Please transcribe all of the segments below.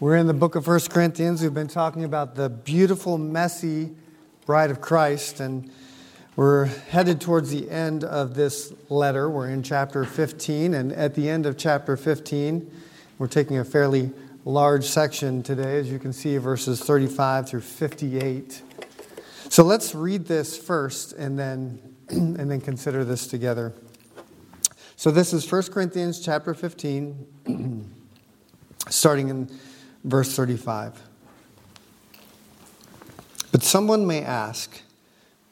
We're in the book of 1 Corinthians. We've been talking about the beautiful, messy bride of Christ, and we're headed towards the end of this letter. We're in chapter 15, and at the end of chapter 15, we're taking a fairly large section today, as you can see, verses 35 through 58. So let's read this first and then, and then consider this together. So this is 1 Corinthians chapter 15, starting in verse 35. But someone may ask,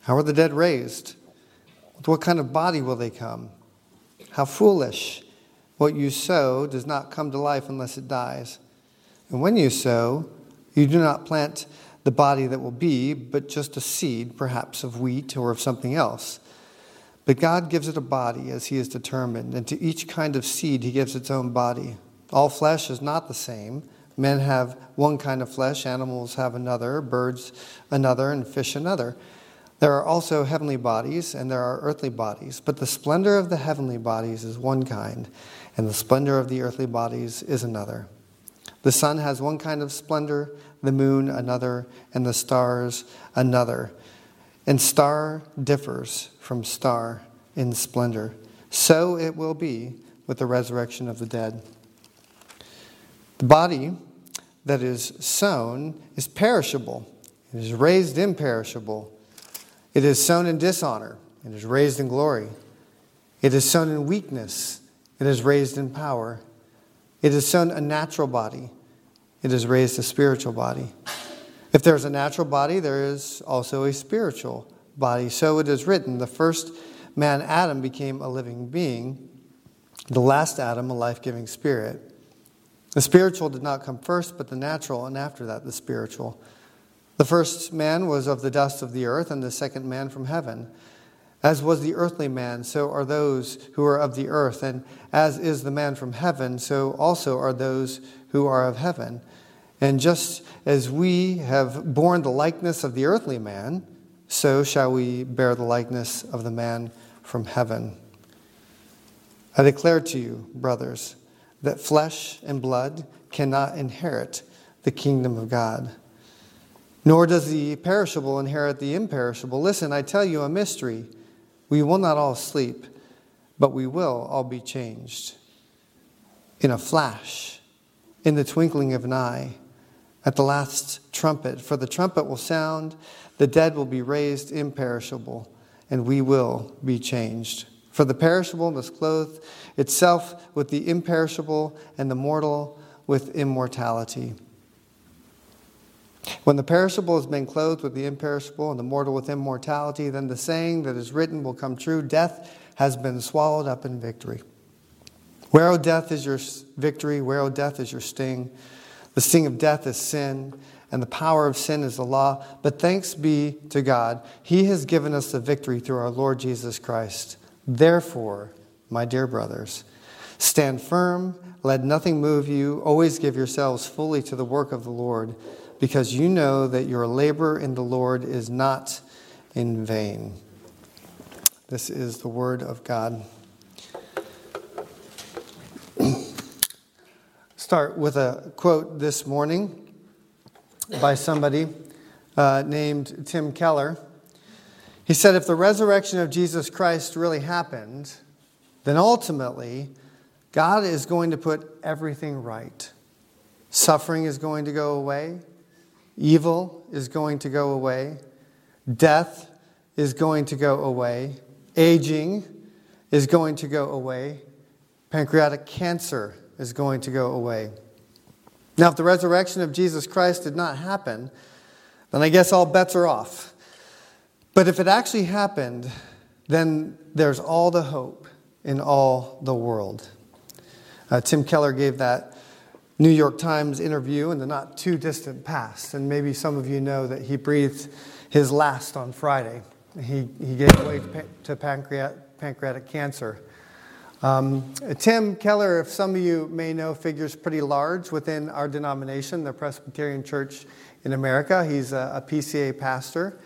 How are the dead raised? With what kind of body will they come? How foolish! What you sow does not come to life unless it dies. And when you sow, you do not plant the body that will be, but just a seed, perhaps of wheat or of something else. But God gives it a body as He has determined, and to each kind of seed He gives its own body. All flesh is not the same Men have one kind of flesh, animals have another, birds another, and fish another. There are also heavenly bodies, and there are earthly bodies. But the splendor of the heavenly bodies is one kind, and the splendor of the earthly bodies is another. The sun has one kind of splendor, the moon another, and the stars another. And star differs from star in splendor. So it will be with the resurrection of the dead. The body that is sown is perishable, it is raised imperishable. It is sown in dishonor, it is raised in glory. It is sown in weakness, it is raised in power. It is sown a natural body, it is raised a spiritual body. If there is a natural body, there is also a spiritual body. So it is written the first man, Adam, became a living being, the last Adam, a life giving spirit. The spiritual did not come first, but the natural, and after that, the spiritual. The first man was of the dust of the earth, and the second man from heaven. As was the earthly man, so are those who are of the earth, and as is the man from heaven, so also are those who are of heaven. And just as we have borne the likeness of the earthly man, so shall we bear the likeness of the man from heaven. I declare to you, brothers, that flesh and blood cannot inherit the kingdom of God. Nor does the perishable inherit the imperishable. Listen, I tell you a mystery. We will not all sleep, but we will all be changed. In a flash, in the twinkling of an eye, at the last trumpet. For the trumpet will sound, the dead will be raised imperishable, and we will be changed. For the perishable must clothe itself with the imperishable, and the mortal with immortality. When the perishable has been clothed with the imperishable, and the mortal with immortality, then the saying that is written will come true Death has been swallowed up in victory. Where, O death, is your victory? Where, O death, is your sting? The sting of death is sin, and the power of sin is the law. But thanks be to God, He has given us the victory through our Lord Jesus Christ. Therefore, my dear brothers, stand firm, let nothing move you, always give yourselves fully to the work of the Lord, because you know that your labor in the Lord is not in vain. This is the word of God. Start with a quote this morning by somebody uh, named Tim Keller. He said, if the resurrection of Jesus Christ really happened, then ultimately, God is going to put everything right. Suffering is going to go away, evil is going to go away, death is going to go away, aging is going to go away, pancreatic cancer is going to go away. Now, if the resurrection of Jesus Christ did not happen, then I guess all bets are off. But if it actually happened, then there's all the hope in all the world. Uh, Tim Keller gave that New York Times interview in the not too distant past, and maybe some of you know that he breathed his last on Friday. He, he gave way to pancreatic, pancreatic cancer. Um, Tim Keller, if some of you may know, figures pretty large within our denomination, the Presbyterian Church in America. He's a, a PCA pastor.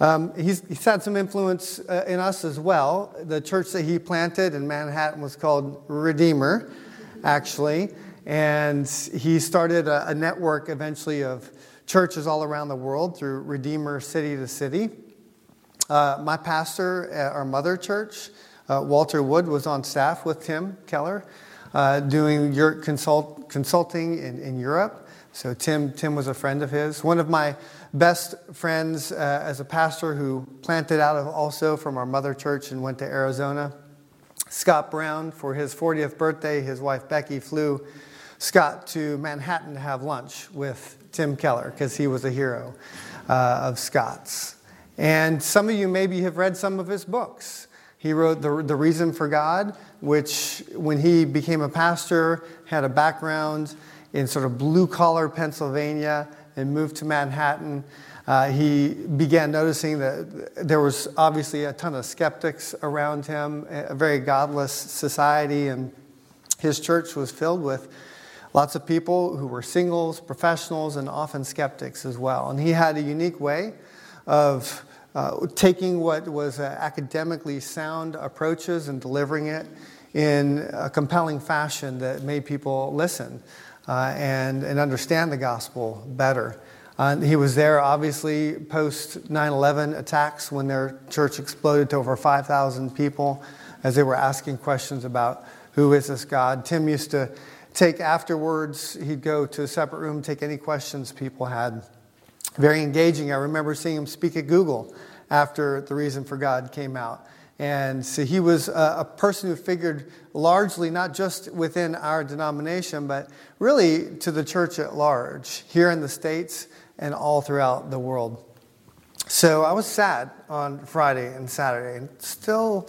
Um, he's, he's, had some influence uh, in us as well. The church that he planted in Manhattan was called Redeemer, actually. And he started a, a network eventually of churches all around the world through Redeemer City to City. Uh, my pastor at our mother church, uh, Walter Wood, was on staff with Tim Keller uh, doing your consult, consulting in, in Europe. So Tim, Tim was a friend of his. One of my best friends uh, as a pastor who planted out of also from our mother church and went to Arizona. Scott Brown, for his 40th birthday, his wife Becky flew Scott to Manhattan to have lunch with Tim Keller because he was a hero uh, of Scott's. And some of you maybe have read some of his books. He wrote the, the Reason for God, which, when he became a pastor, had a background in sort of blue collar Pennsylvania and moved to Manhattan. Uh, he began noticing that there was obviously a ton of skeptics around him, a very godless society, and his church was filled with lots of people who were singles, professionals, and often skeptics as well. And he had a unique way of uh, taking what was uh, academically sound approaches and delivering it in a compelling fashion that made people listen uh, and, and understand the gospel better. Uh, he was there, obviously, post 9 11 attacks when their church exploded to over 5,000 people as they were asking questions about who is this God. Tim used to take afterwards, he'd go to a separate room, take any questions people had. Very engaging. I remember seeing him speak at Google after The Reason for God came out. And so he was a, person who figured largely not just within our denomination, but really to the church at large, here in the States and all throughout the world. So I was sad on Friday and Saturday, and still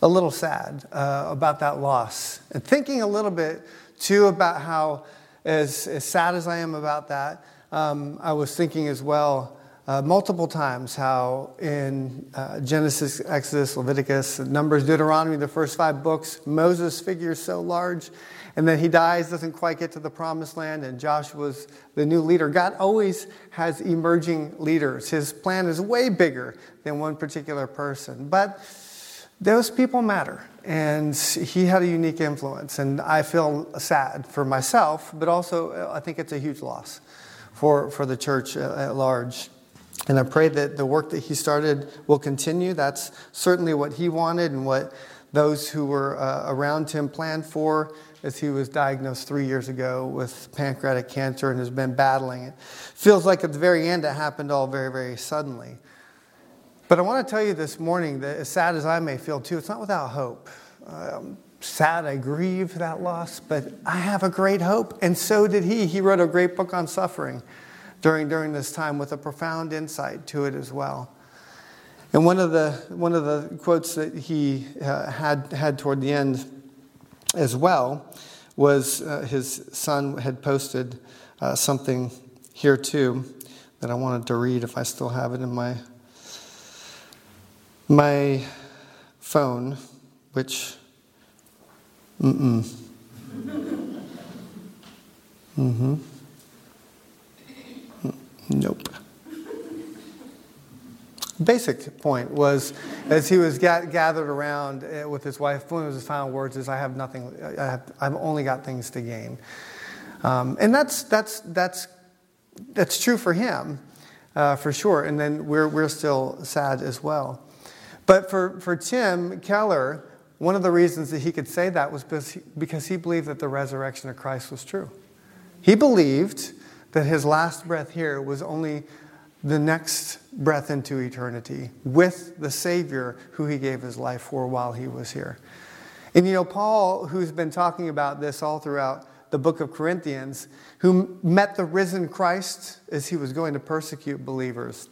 a little sad uh, about that loss. And thinking a little bit, too, about how, as, as sad as I am about that, um, I was thinking as well uh, multiple times how in uh, Genesis, Exodus, Leviticus, Numbers, Deuteronomy, the first five books, Moses figures so large, and then he dies, doesn't quite get to the promised land, and Joshua's the new leader. God always has emerging leaders. His plan is way bigger than one particular person. But those people matter, and he had a unique influence, and I feel sad for myself, but also uh, I think it's a huge loss for, for the church at large. And I pray that the work that he started will continue. That's certainly what he wanted and what those who were uh, around him planned for as he was diagnosed three years ago with pancreatic cancer and has been battling it. Feels like at the very end it happened all very, very suddenly. But I want to tell you this morning that as sad as I may feel too, it's not without hope. Um, sad, I grieve that loss, but I have a great hope. And so did he. He wrote a great book on suffering during, during this time with a profound insight to it as well. And one of the, one of the quotes that he uh, had, had toward the end as well was uh, his son had posted uh, something here too that I wanted to read if I still have it in my, my phone, which, mm-mm. mm-hmm. Nope. Basic point was as he was ga- gathered around uh, with his wife, one of his final words is, I have nothing, I have, I've only got things to gain. Um, and that's, that's, that's, that's true for him, uh, for sure. And then we're, we're still sad as well. But for, for Tim Keller, one of the reasons that he could say that was because he, because he believed that the resurrection of Christ was true. He believed that his last breath here was only the next breath into eternity with the Savior who he gave his life for while he was here. And you know, Paul, who's been talking about this all throughout the book of Corinthians, who met the risen Christ as he was going to persecute believers,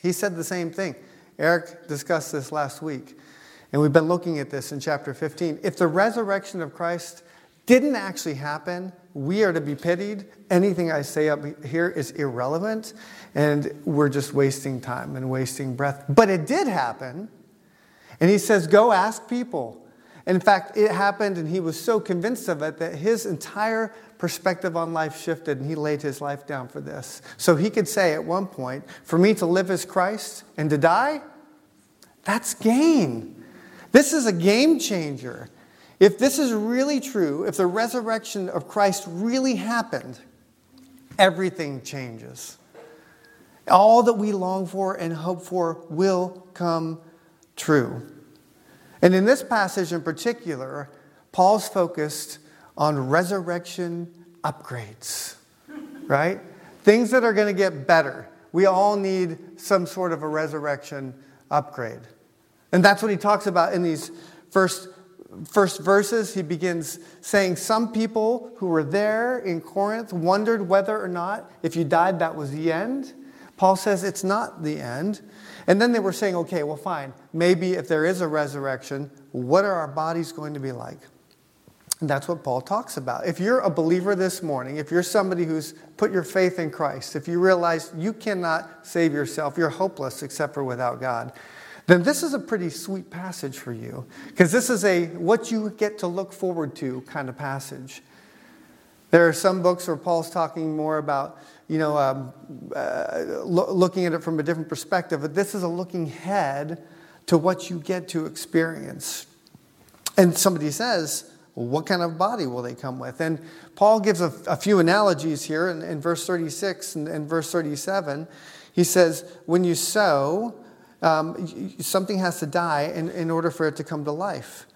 he said the same thing. Eric discussed this last week, and we've been looking at this in chapter 15. If the resurrection of Christ didn't actually happen, we are to be pitied. Anything I say up here is irrelevant, and we're just wasting time and wasting breath. But it did happen. And he says, Go ask people. In fact, it happened, and he was so convinced of it that his entire perspective on life shifted, and he laid his life down for this. So he could say at one point, For me to live as Christ and to die, that's gain. This is a game changer. If this is really true, if the resurrection of Christ really happened, everything changes. All that we long for and hope for will come true. And in this passage in particular, Paul's focused on resurrection upgrades, right? Things that are going to get better. We all need some sort of a resurrection upgrade. And that's what he talks about in these first, first verses. He begins saying, Some people who were there in Corinth wondered whether or not if you died, that was the end. Paul says it's not the end. And then they were saying, okay, well, fine. Maybe if there is a resurrection, what are our bodies going to be like? And that's what Paul talks about. If you're a believer this morning, if you're somebody who's put your faith in Christ, if you realize you cannot save yourself, you're hopeless except for without God, then this is a pretty sweet passage for you because this is a what you get to look forward to kind of passage. There are some books where Paul's talking more about, you know, um, uh, lo- looking at it from a different perspective, but this is a looking ahead to what you get to experience. And somebody says, what kind of body will they come with? And Paul gives a, a few analogies here in, in verse 36 and, and, verse 37. He says, when you sow, um, something has to die in, in order for it to come to life.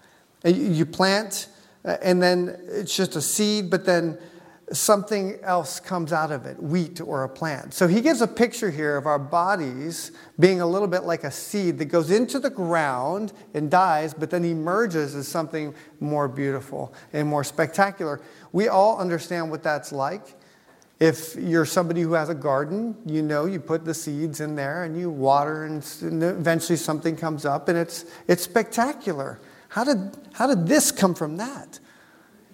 You plant, uh, and then it's just a seed, but then something else comes out of it, wheat or a plant. So he gives a picture here of our bodies being a little bit like a seed that goes into the ground and dies, but then emerges as something more beautiful and more spectacular. We all understand what that's like. If you're somebody who has a garden, you know you put the seeds in there and you water, and eventually something comes up, and it's, it's spectacular. How did, how did this come from that?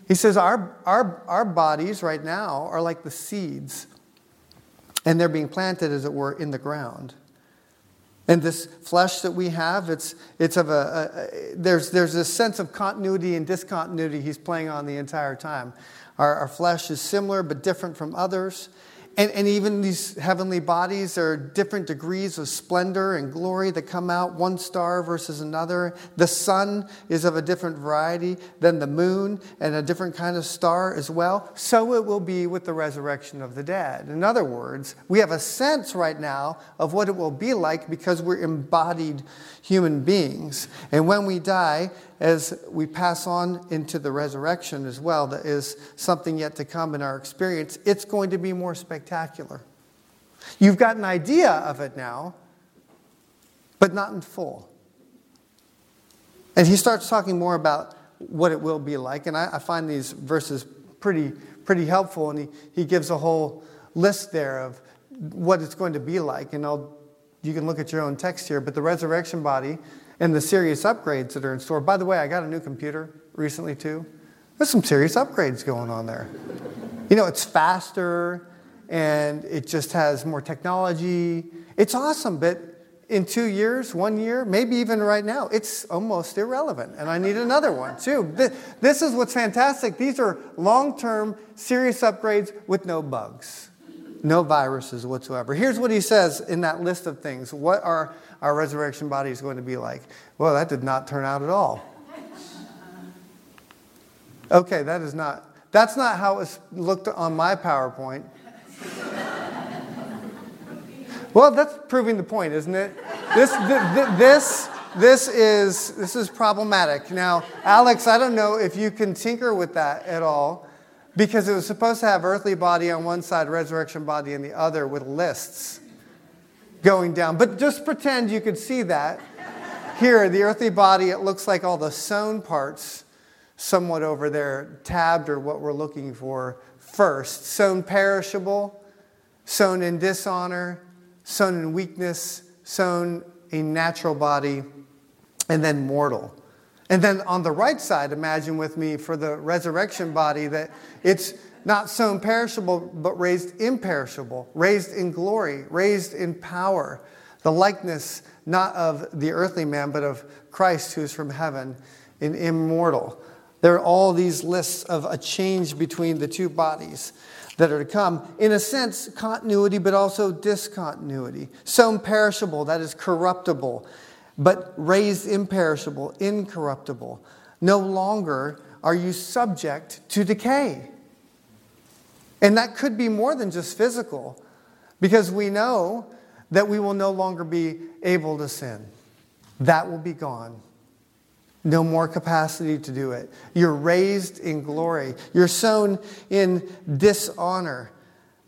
He says, our, our, our bodies right now are like the seeds, and they're being planted, as it were, in the ground. And this flesh that we have, it's, it's of a, a, a, there's, there's this sense of continuity and discontinuity he's playing on the entire time. Our, our flesh is similar but different from others. And, and even these heavenly bodies are different degrees of splendor and glory that come out, one star versus another. The sun is of a different variety than the moon and a different kind of star as well. So it will be with the resurrection of the dead. In other words, we have a sense right now of what it will be like because we're embodied human beings. And when we die, as we pass on into the resurrection as well, that is something yet to come in our experience, it's going to be more spectacular. You've got an idea of it now, but not in full. And he starts talking more about what it will be like. And I, I find these verses pretty, pretty helpful. And he, he gives a whole list there of what it's going to be like. And I'll, you can look at your own text here. But the resurrection body and the serious upgrades that are in store. By the way, I got a new computer recently too. There's some serious upgrades going on there. You know, it's faster and it just has more technology. It's awesome, but in two years, one year, maybe even right now, it's almost irrelevant. And I need another one too. This is what's fantastic. These are long term, serious upgrades with no bugs, no viruses whatsoever. Here's what he says in that list of things. What are our resurrection bodies going to be like. Well, that did not turn out at all. Okay, that is not, that's not how it looked on my PowerPoint. well, that's proving the point, isn't it? This, this, this, is, this is problematic. Now, Alex, I don't know if you can tinker with that at all because it was supposed to have earthly body on one side, resurrection body on the other with lists going down. But just pretend you could see that. Here, the earthly body, it looks like all the sewn parts somewhat over there, tabbed or what we're looking for first. Sown perishable, sown in dishonor, sown in weakness, sown a natural body, and then mortal. And then on the right side, imagine with me for the resurrection body that it's not sown perishable, but raised imperishable, raised in glory, raised in power. The likeness not of the earthly man, but of Christ who is from heaven and immortal. There are all these lists of a change between the two bodies that are to come. In a sense, continuity, but also discontinuity. Sown perishable, that is corruptible, but raised imperishable, incorruptible. no longer are you subject to decay. And that could be more than just physical, because we know that we will no longer be able to sin. That will be gone. No more capacity to do it. You're raised in glory. You're sown in dishonor.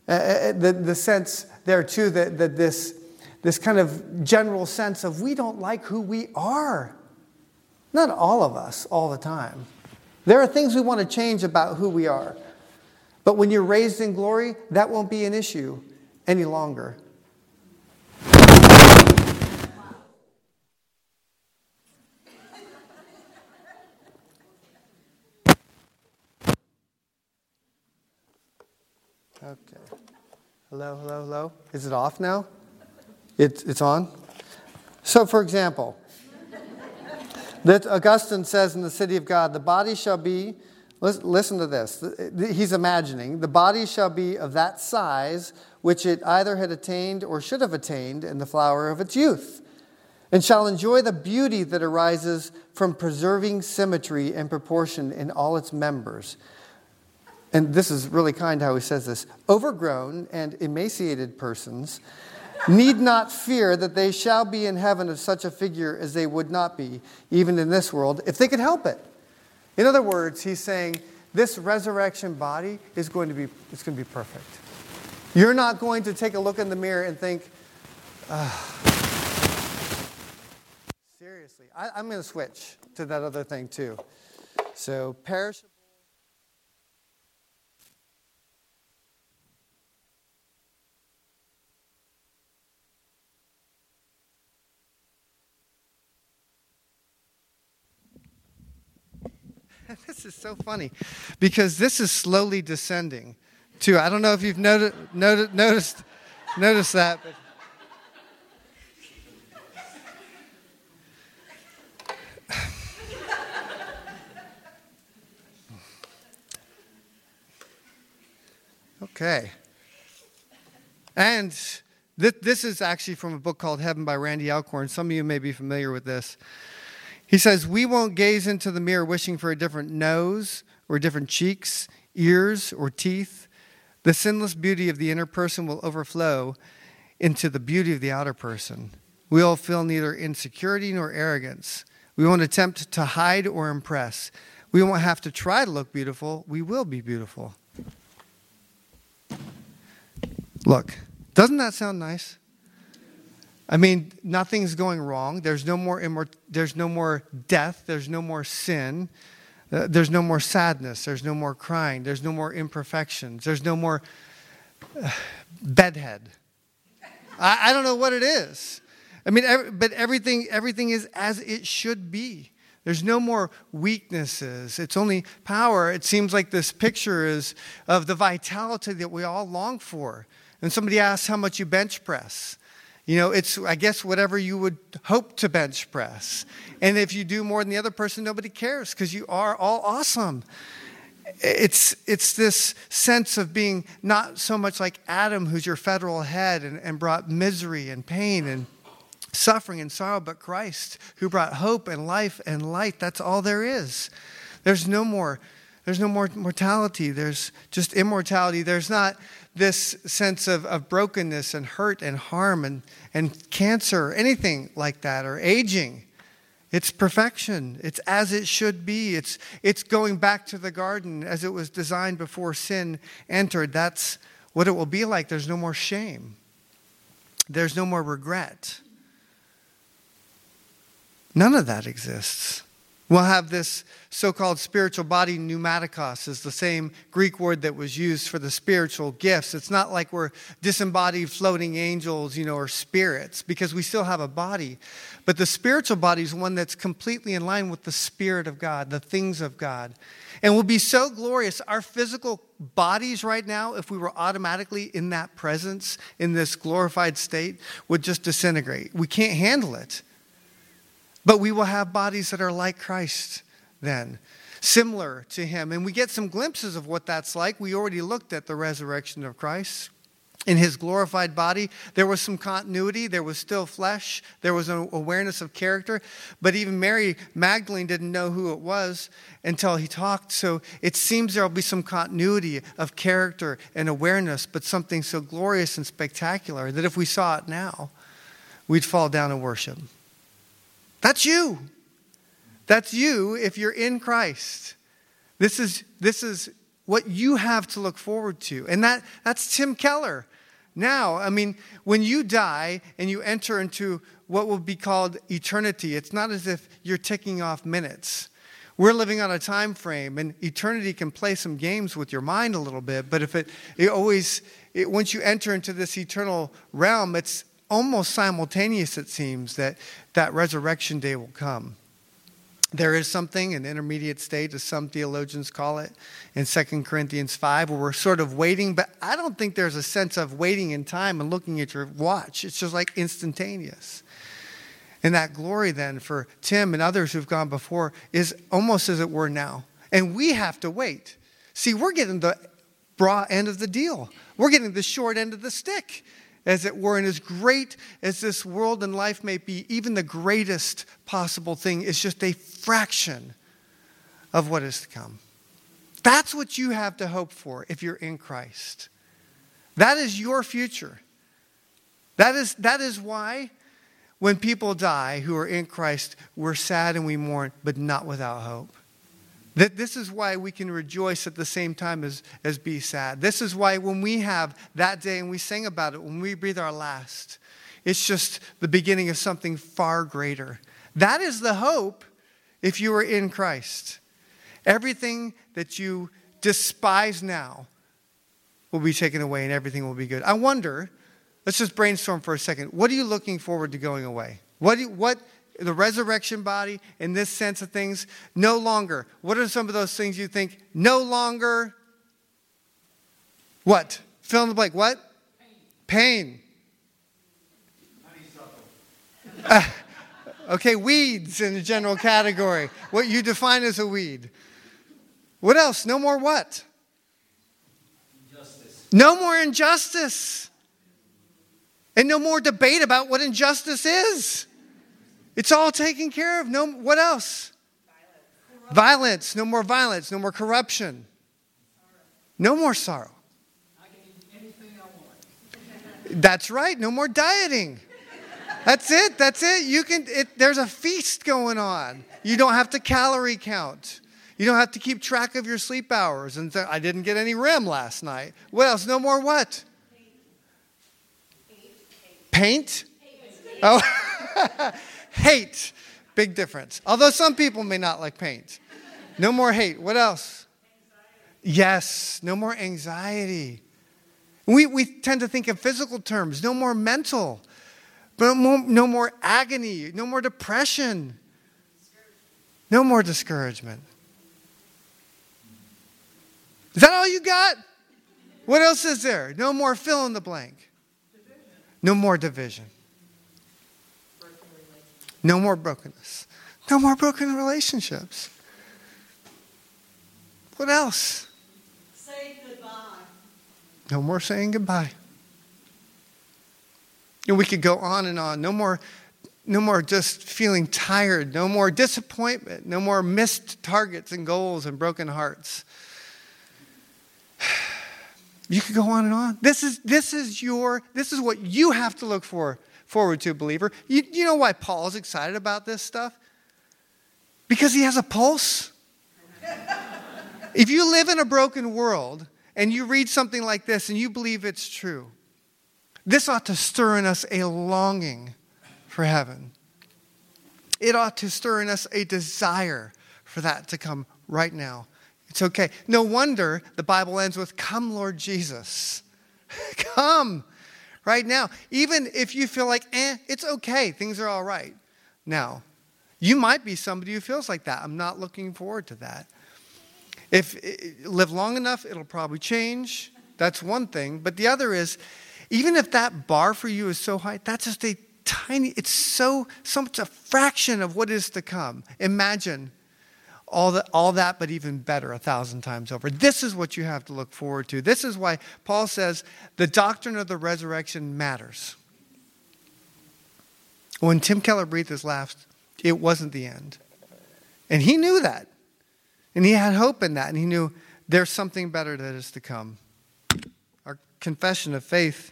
Uh, uh the, the sense there, too, that, that this, this kind of general sense of we don't like who we are. Not all of us, all the time. There are things we want to change about who we are. But when you're raised in glory, that won't be an issue any longer. Okay. Hello, hello, hello. Is it off now? It, it's on? So, for example, that Augustine says in the City of God, the body shall be Listen to this. He's imagining the body shall be of that size which it either had attained or should have attained in the flower of its youth, and shall enjoy the beauty that arises from preserving symmetry and proportion in all its members. And this is really kind how he says this overgrown and emaciated persons need not fear that they shall be in heaven of such a figure as they would not be, even in this world, if they could help it. In other words, he's saying this resurrection body is going to be, it's going to be perfect. You're not going to take a look in the mirror and think, seriously. I, I'm going to switch to that other thing too. So, perishable. this is so funny because this is slowly descending too. I don't know if you've noticed, noticed, noticed, noticed that. But Okay. And th- this is actually from a book called Heaven by Randy Alcorn. Some of you may be familiar with this. He says, We won't gaze into the mirror wishing for a different nose or different cheeks, ears, or teeth. The sinless beauty of the inner person will overflow into the beauty of the outer person. We will feel neither insecurity nor arrogance. We won't attempt to hide or impress. We won't have to try to look beautiful. We will be beautiful. Look, doesn't that sound nice? I mean, nothing's going wrong. There's no more, immor- there's no more death. There's no more sin. Uh, there's no more sadness. There's no more crying. There's no more imperfections. There's no more uh, bedhead. I, I, don't know what it is. I mean, every, but everything, everything is as it should be. There's no more weaknesses. It's only power. It seems like this picture is of the vitality that we all long for. And somebody asks how much you bench press. You know, it's, I guess, whatever you would hope to bench press. And if you do more than the other person, nobody cares because you are all awesome. It's, it's this sense of being not so much like Adam, who's your federal head and, and brought misery and pain and suffering and sorrow, but Christ, who brought hope and life and light. That's all there is. There's no more. There's no more mortality. There's just immortality. There's not this sense of, of brokenness and hurt and harm and, and cancer or anything like that or aging. It's perfection. It's as it should be. It's, it's going back to the garden as it was designed before sin entered. That's what it will be like. There's no more shame, there's no more regret. None of that exists. We'll have this so called spiritual body, pneumatikos, is the same Greek word that was used for the spiritual gifts. It's not like we're disembodied floating angels, you know, or spirits, because we still have a body. But the spiritual body is one that's completely in line with the Spirit of God, the things of God. And will be so glorious. Our physical bodies right now, if we were automatically in that presence, in this glorified state, would just disintegrate. We can't handle it. But we will have bodies that are like Christ then, similar to him. And we get some glimpses of what that's like. We already looked at the resurrection of Christ. in his glorified body. There was some continuity. There was still flesh. There was an awareness of character. But even Mary Magdalene didn't know who it was until he talked. So it seems there'll be some continuity of character and awareness, but something so glorious and spectacular that if we saw it now, we'd fall down and worship. That's you. That's you if you're in Christ. This is, this is what you have to look forward to. And that, that's Tim Keller. Now, I mean, when you die and you enter into what will be called eternity, it's not as if you're ticking off minutes. We're living on a time frame, and eternity can play some games with your mind a little bit. But if it, it always, it, once you enter into this eternal realm, it's almost simultaneous, it seems, that that resurrection day will come. There is something, an intermediate state, as some theologians call it, in 2 Corinthians 5, where we're sort of waiting, but I don't think there's a sense of waiting in time and looking at your watch. It's just like instantaneous. And that glory, then, for Tim and others who've gone before is almost as it were now. And we have to wait. See, we're getting the broad end of the deal, we're getting the short end of the stick as it were. And as great as this world and life may be, even the greatest possible thing is just a fraction of what is to come. That's what you have to hope for if you're in Christ. That is your future. That is, that is why when people die who are in Christ, we're sad and we mourn, but not without hope. That this is why we can rejoice at the same time as, as be sad. This is why when we have that day and we sing about it, when we breathe our last, it's just the beginning of something far greater. That is the hope if you are in Christ. Everything that you despise now will be taken away and everything will be good. I wonder, let's just brainstorm for a second. What are you looking forward to going away? What, do, what the resurrection body in this sense of things no longer. What are some of those things you think no longer? What? Fill in the blank. What? Pain. Pain. Uh, okay, weeds in the general category. What you define as a weed. What else? No more what? Injustice. No more injustice. And no more debate about what injustice is. It's all taken care of. No, what else? Violence. violence. No more violence. No more corruption. No more sorrow. I can do anything I want. That's right. No more dieting. That's it. That's it. You can. It, there's a feast going on. You don't have to calorie count. You don't have to keep track of your sleep hours. And th- I didn't get any REM last night. What else? No more what? Paint. Paint? Paint? Oh. Hate, big difference. Although some people may not like paint. No more hate. What else? Anxiety. Yes, no more anxiety. We, we tend to think in physical terms, no more mental, but no no more agony, no more depression, no more discouragement. Is that all you got? What else is there? No more fill in the blank. No more division. No more brokenness. No more broken relationships. What else? Say goodbye. No more saying goodbye. And we could go on and on. No more, no more just feeling tired. No more disappointment. No more missed targets and goals and broken hearts. You could go on and on. This is, this is your, this is what you have to look for forward to, a believer. You, you know why Paul's excited about this stuff? Because he has a pulse. if you live in a broken world and you read something like this and you believe it's true, this ought to stir in us a longing for heaven. It ought to stir in us a desire for that to come right now. It's okay. No wonder the Bible ends with, Come, Lord Jesus. Come right now. Even if you feel like, eh, it's okay, things are all right. Now, you might be somebody who feels like that. I'm not looking forward to that. If live long enough, it'll probably change. That's one thing. But the other is, even if that bar for you is so high, that's just a tiny, it's so, so much a fraction of what is to come. Imagine all that, all that, but even better a thousand times over. This is what you have to look forward to. This is why Paul says the doctrine of the resurrection matters. When Tim Keller breathed his last, it wasn't the end. And he knew that. And he had hope in that. And he knew there's something better that is to come. Our confession of faith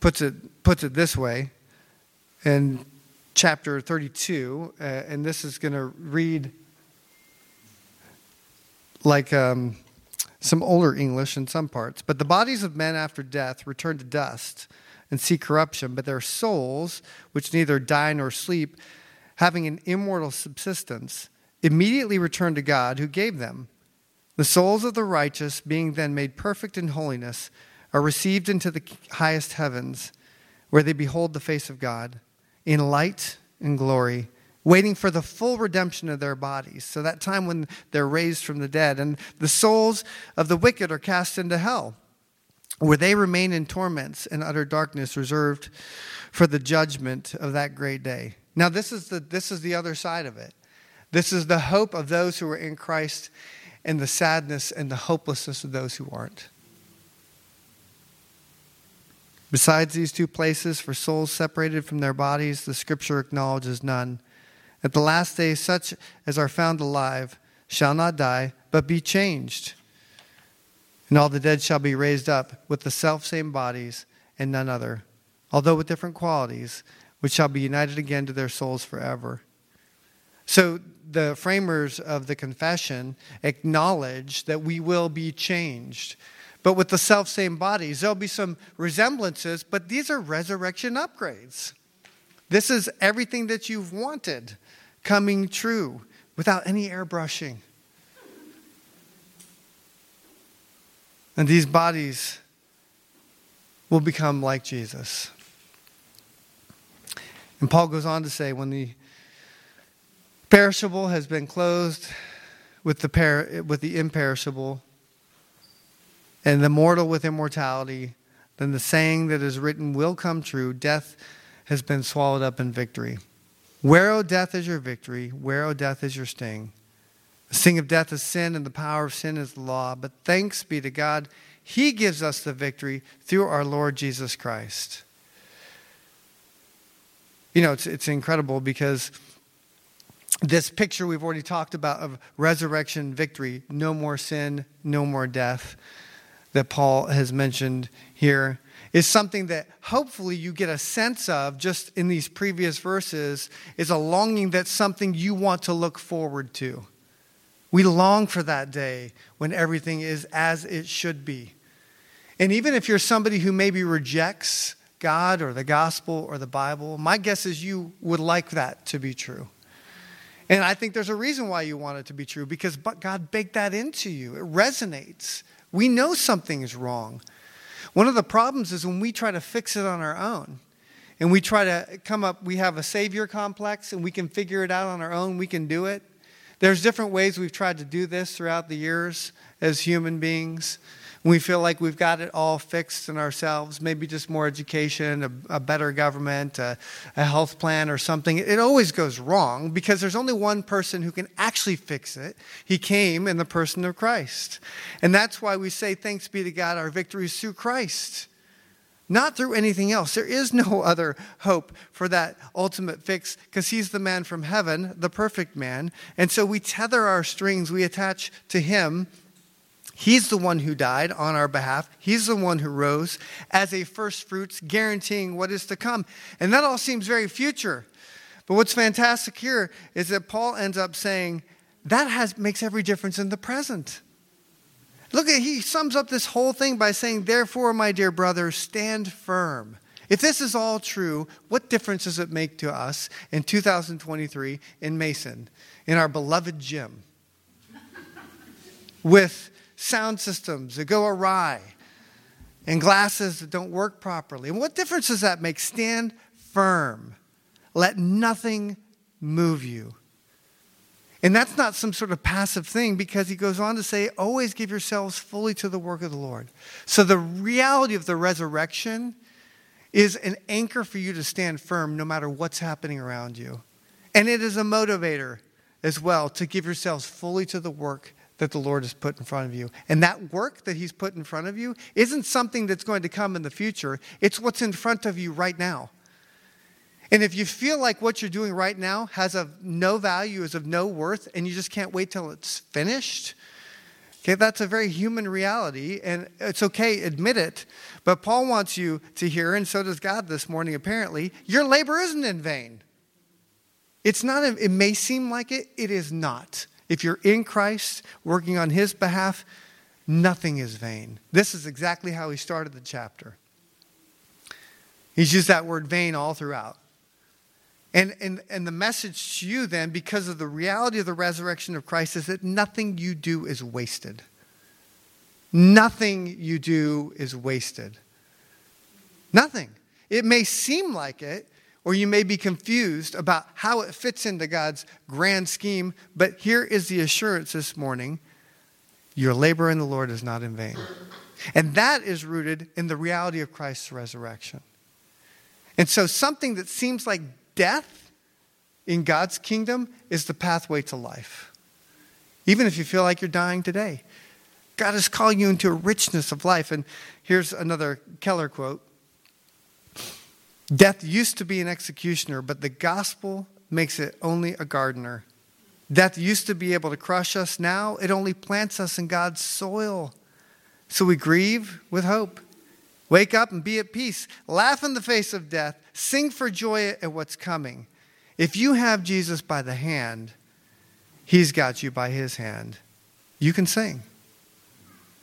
puts it, puts it this way in chapter 32, uh, and this is going to read like um, some older English in some parts. But the bodies of men after death return to dust and see corruption, but their souls, which neither die nor sleep, having an immortal subsistence, immediately return to God who gave them. The souls of the righteous, being then made perfect in holiness, are received into the highest heavens, where they behold the face of God in light and glory waiting for the full redemption of their bodies. So, that time when they're raised from the dead. And the souls of the wicked are cast into hell, where they remain in torments and utter darkness, reserved for the judgment of that great day. Now, this is the, this is the other side of it. This is the hope of those who are in Christ and the sadness and the hopelessness of those who aren't. Besides these two places for souls separated from their bodies, the scripture acknowledges none. At the last day, such as are found alive shall not die, but be changed. And all the dead shall be raised up with the selfsame bodies and none other, although with different qualities, which shall be united again to their souls forever. So the framers of the confession acknowledge that we will be changed. But with the self-same bodies, there'll be some resemblances, but these are resurrection upgrades. This is everything that you've wanted coming true without any airbrushing. And these bodies will become like Jesus. And Paul goes on to say when the perishable has been clothed with the, per- with the imperishable, and the mortal with immortality, then the saying that is written will come true death has been swallowed up in victory. Where, O death, is your victory? Where, O death, is your sting? The sting of death is sin, and the power of sin is the law. But thanks be to God, He gives us the victory through our Lord Jesus Christ. You know, it's, it's incredible because this picture we've already talked about of resurrection victory, no more sin, no more death, that Paul has mentioned here is something that hopefully you get a sense of just in these previous verses is a longing that's something you want to look forward to. We long for that day when everything is as it should be. And even if you're somebody who maybe rejects God or the gospel or the Bible, my guess is you would like that to be true. And I think there's a reason why you want it to be true because God baked that into you. It resonates. We know something is wrong. One of the problems is when we try to fix it on our own and we try to come up, we have a savior complex and we can figure it out on our own, we can do it. There's different ways we've tried to do this throughout the years as human beings we feel like we've got it all fixed in ourselves, maybe just more education, a, a better government, a, a, health plan, or something, it always goes wrong because there's only one person who can actually fix it. He came in the person of Christ. And that's why we say, Thanks be to God, our victory is through Christ, not through anything else. There is no other hope for that ultimate fix because He's the man from heaven, the perfect man. And so we tether our strings, we attach to Him He's the one who died on our behalf. He's the one who rose as a first fruits, guaranteeing what is to come. And that all seems very future. But what's fantastic here is that Paul ends up saying that has, makes every difference in the present. Look at he sums up this whole thing by saying, Therefore, my dear brothers, stand firm. If this is all true, what difference does it make to us in 2023 in Mason, in our beloved gym? With sound systems that go awry and glasses that don't work properly. And what difference does that make? Stand firm. Let nothing move you. And that's not some sort of passive thing because he goes on to say, always give yourselves fully to the work of the Lord. So the reality of the resurrection is an anchor for you to stand firm no matter what's happening around you. And it is a motivator as well to give yourselves fully to the work that the Lord has put in front of you. And that work that He's put in front of you isn't something that's going to come in the future, it's what's in front of you right now. And if you feel like what you're doing right now has of no value, is of no worth, and you just can't wait till it's finished, okay, that's a very human reality, and it's okay, admit it. But Paul wants you to hear, and so does God this morning apparently, your labor isn't in vain. It's not, it may seem like it, it is not. If you're in Christ, working on His behalf, nothing is vain. This is exactly how he started the chapter. He's used that word vain all throughout. And, and, and the message to you then, because of the reality of the resurrection of Christ, is that nothing you do is wasted. Nothing you do is wasted. Nothing. It may seem like it, or you may be confused about how it fits into God's grand scheme, but here is the assurance this morning your labor in the Lord is not in vain. And that is rooted in the reality of Christ's resurrection. And so, something that seems like death in God's kingdom is the pathway to life. Even if you feel like you're dying today, God is calling you into a richness of life. And here's another Keller quote Death used to be an executioner, but the gospel makes it only a gardener. Death used to be able to crush us. Now it only plants us in God's soil. So we grieve with hope. Wake up and be at peace. Laugh in the face of death. Sing for joy at what's coming. If you have Jesus by the hand, he's got you by his hand. You can sing.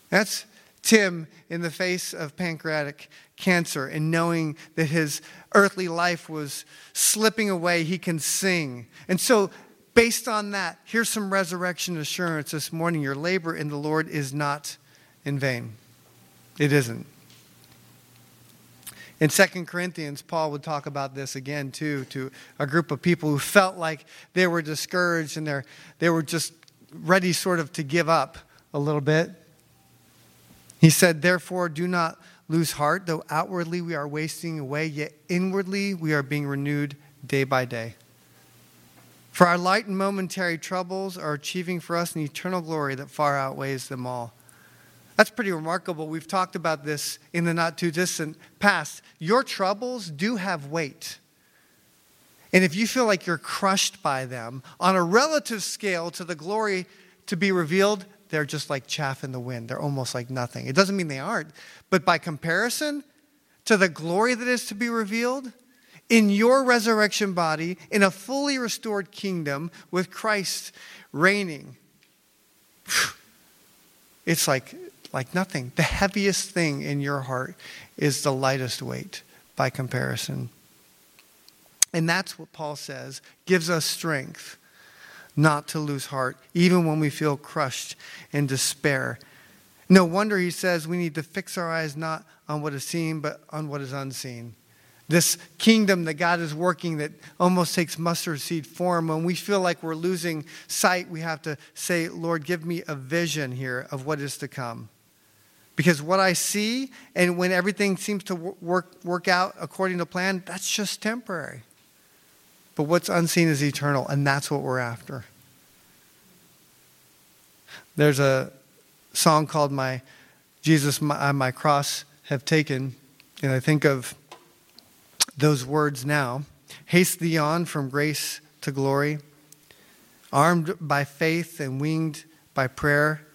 That's Tim in the face of pancreatic cancer and knowing that his earthly life was slipping away, he can sing. And so, based on that, here's some resurrection assurance this morning. Your labor in the Lord is not in vain. It isn't. In 2 Corinthians, Paul would talk about this again, too, to a group of people who felt like they were discouraged and they were just ready, sort of, to give up a little bit. He said, Therefore, do not lose heart, though outwardly we are wasting away, yet inwardly we are being renewed day by day. For our light and momentary troubles are achieving for us an eternal glory that far outweighs them all. That's pretty remarkable. We've talked about this in the not too distant past. Your troubles do have weight. And if you feel like you're crushed by them, on a relative scale to the glory to be revealed, they're just like chaff in the wind. They're almost like nothing. It doesn't mean they aren't, but by comparison to the glory that is to be revealed, in your resurrection body, in a fully restored kingdom with Christ reigning, it's like like nothing. The heaviest thing in your heart is the lightest weight by comparison. And that's what Paul says gives us strength not to lose heart, even when we feel crushed in despair. No wonder he says we need to fix our eyes not on what is seen, but on what is unseen. This kingdom that God is working that almost takes mustard seed form. When we feel like we're losing sight, we have to say, Lord, give me a vision here of what is to come. Because what I see, and when everything seems to work, work out according to plan, that's just temporary. But what's unseen is eternal, and that's what we're after. There's a song called My Jesus, My, uh, my Cross Have Taken, and I think of those words now. Haste thee on from grace to glory, armed by faith and winged by prayer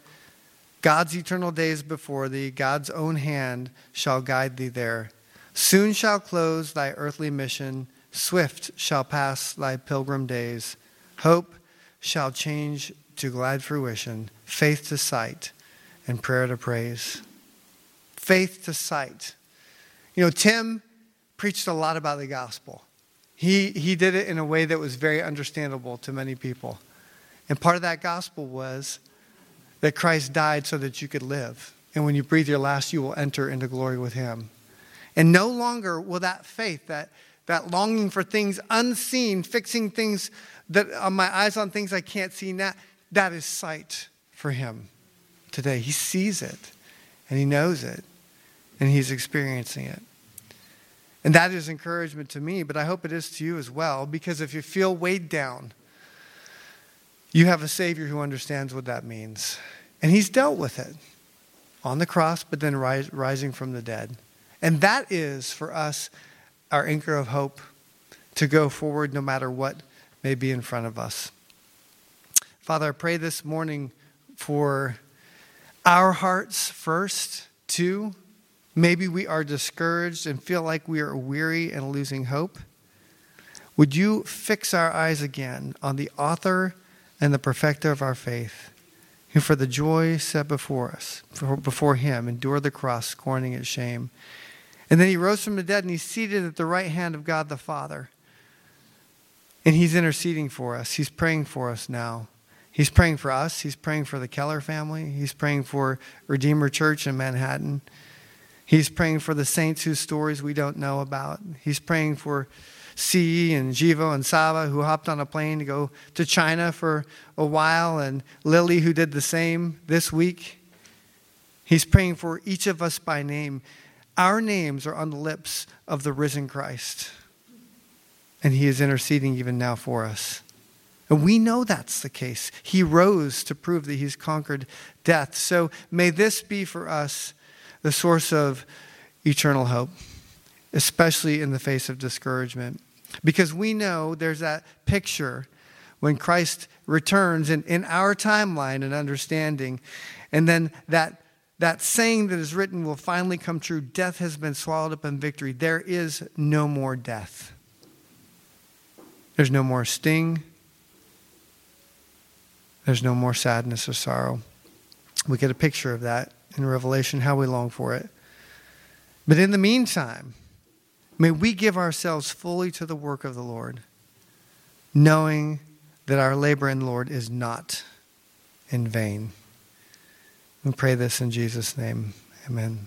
God's eternal days before thee, God's own hand shall guide thee there. Soon shall close thy earthly mission, swift shall pass thy pilgrim days. Hope shall change to glad fruition, faith to sight, and prayer to praise. Faith to sight. You know, Tim preached a lot about the gospel. He, he did it in a way that was very understandable to many people. And part of that gospel was that Christ died so that you could live. And when you breathe your last, you will enter into glory with him. And no longer will that faith, that, that longing for things unseen, fixing things that uh, my eyes on things I can't see now, that is sight for him today. He sees it and he knows it and he's experiencing it. And that is encouragement to me, but I hope it is to you as well, because if you feel weighed down, You have a Savior who understands what that means. And He's dealt with it on the cross, but then rise, rising from the dead. And that is, for us, our anchor of hope to go forward no matter what may be in front of us. Father, I pray this morning for our hearts first, too. Maybe we are discouraged and feel like we are weary and losing hope. Would you fix our eyes again on the author and the perfecter of our faith, who for the joy set before us, before him, endured the cross, scorning its shame. And then he rose from the dead and he's seated at the right hand of God the Father. And he's interceding for us. He's praying for us now. He's praying for us. He's praying for the Keller family. He's praying for Redeemer Church in Manhattan. He's praying for the saints whose stories we don't know about. He's praying for C and Jivo and Saba who hopped on a plane to go to China for a while, and Lily who did the same this week. He's praying for each of us by name. Our names are on the lips of the risen Christ, and He is interceding even now for us. And we know that's the case. He rose to prove that He's conquered death. So may this be for us the source of eternal hope, especially in the face of discouragement. Because we know there's that picture when Christ returns in, in our timeline and understanding. And then that, that saying that is written will finally come true death has been swallowed up in victory. There is no more death, there's no more sting, there's no more sadness or sorrow. We get a picture of that in Revelation, how we long for it. But in the meantime, May we give ourselves fully to the work of the Lord, knowing that our labor in the Lord is not in vain. We pray this in Jesus' name. Amen.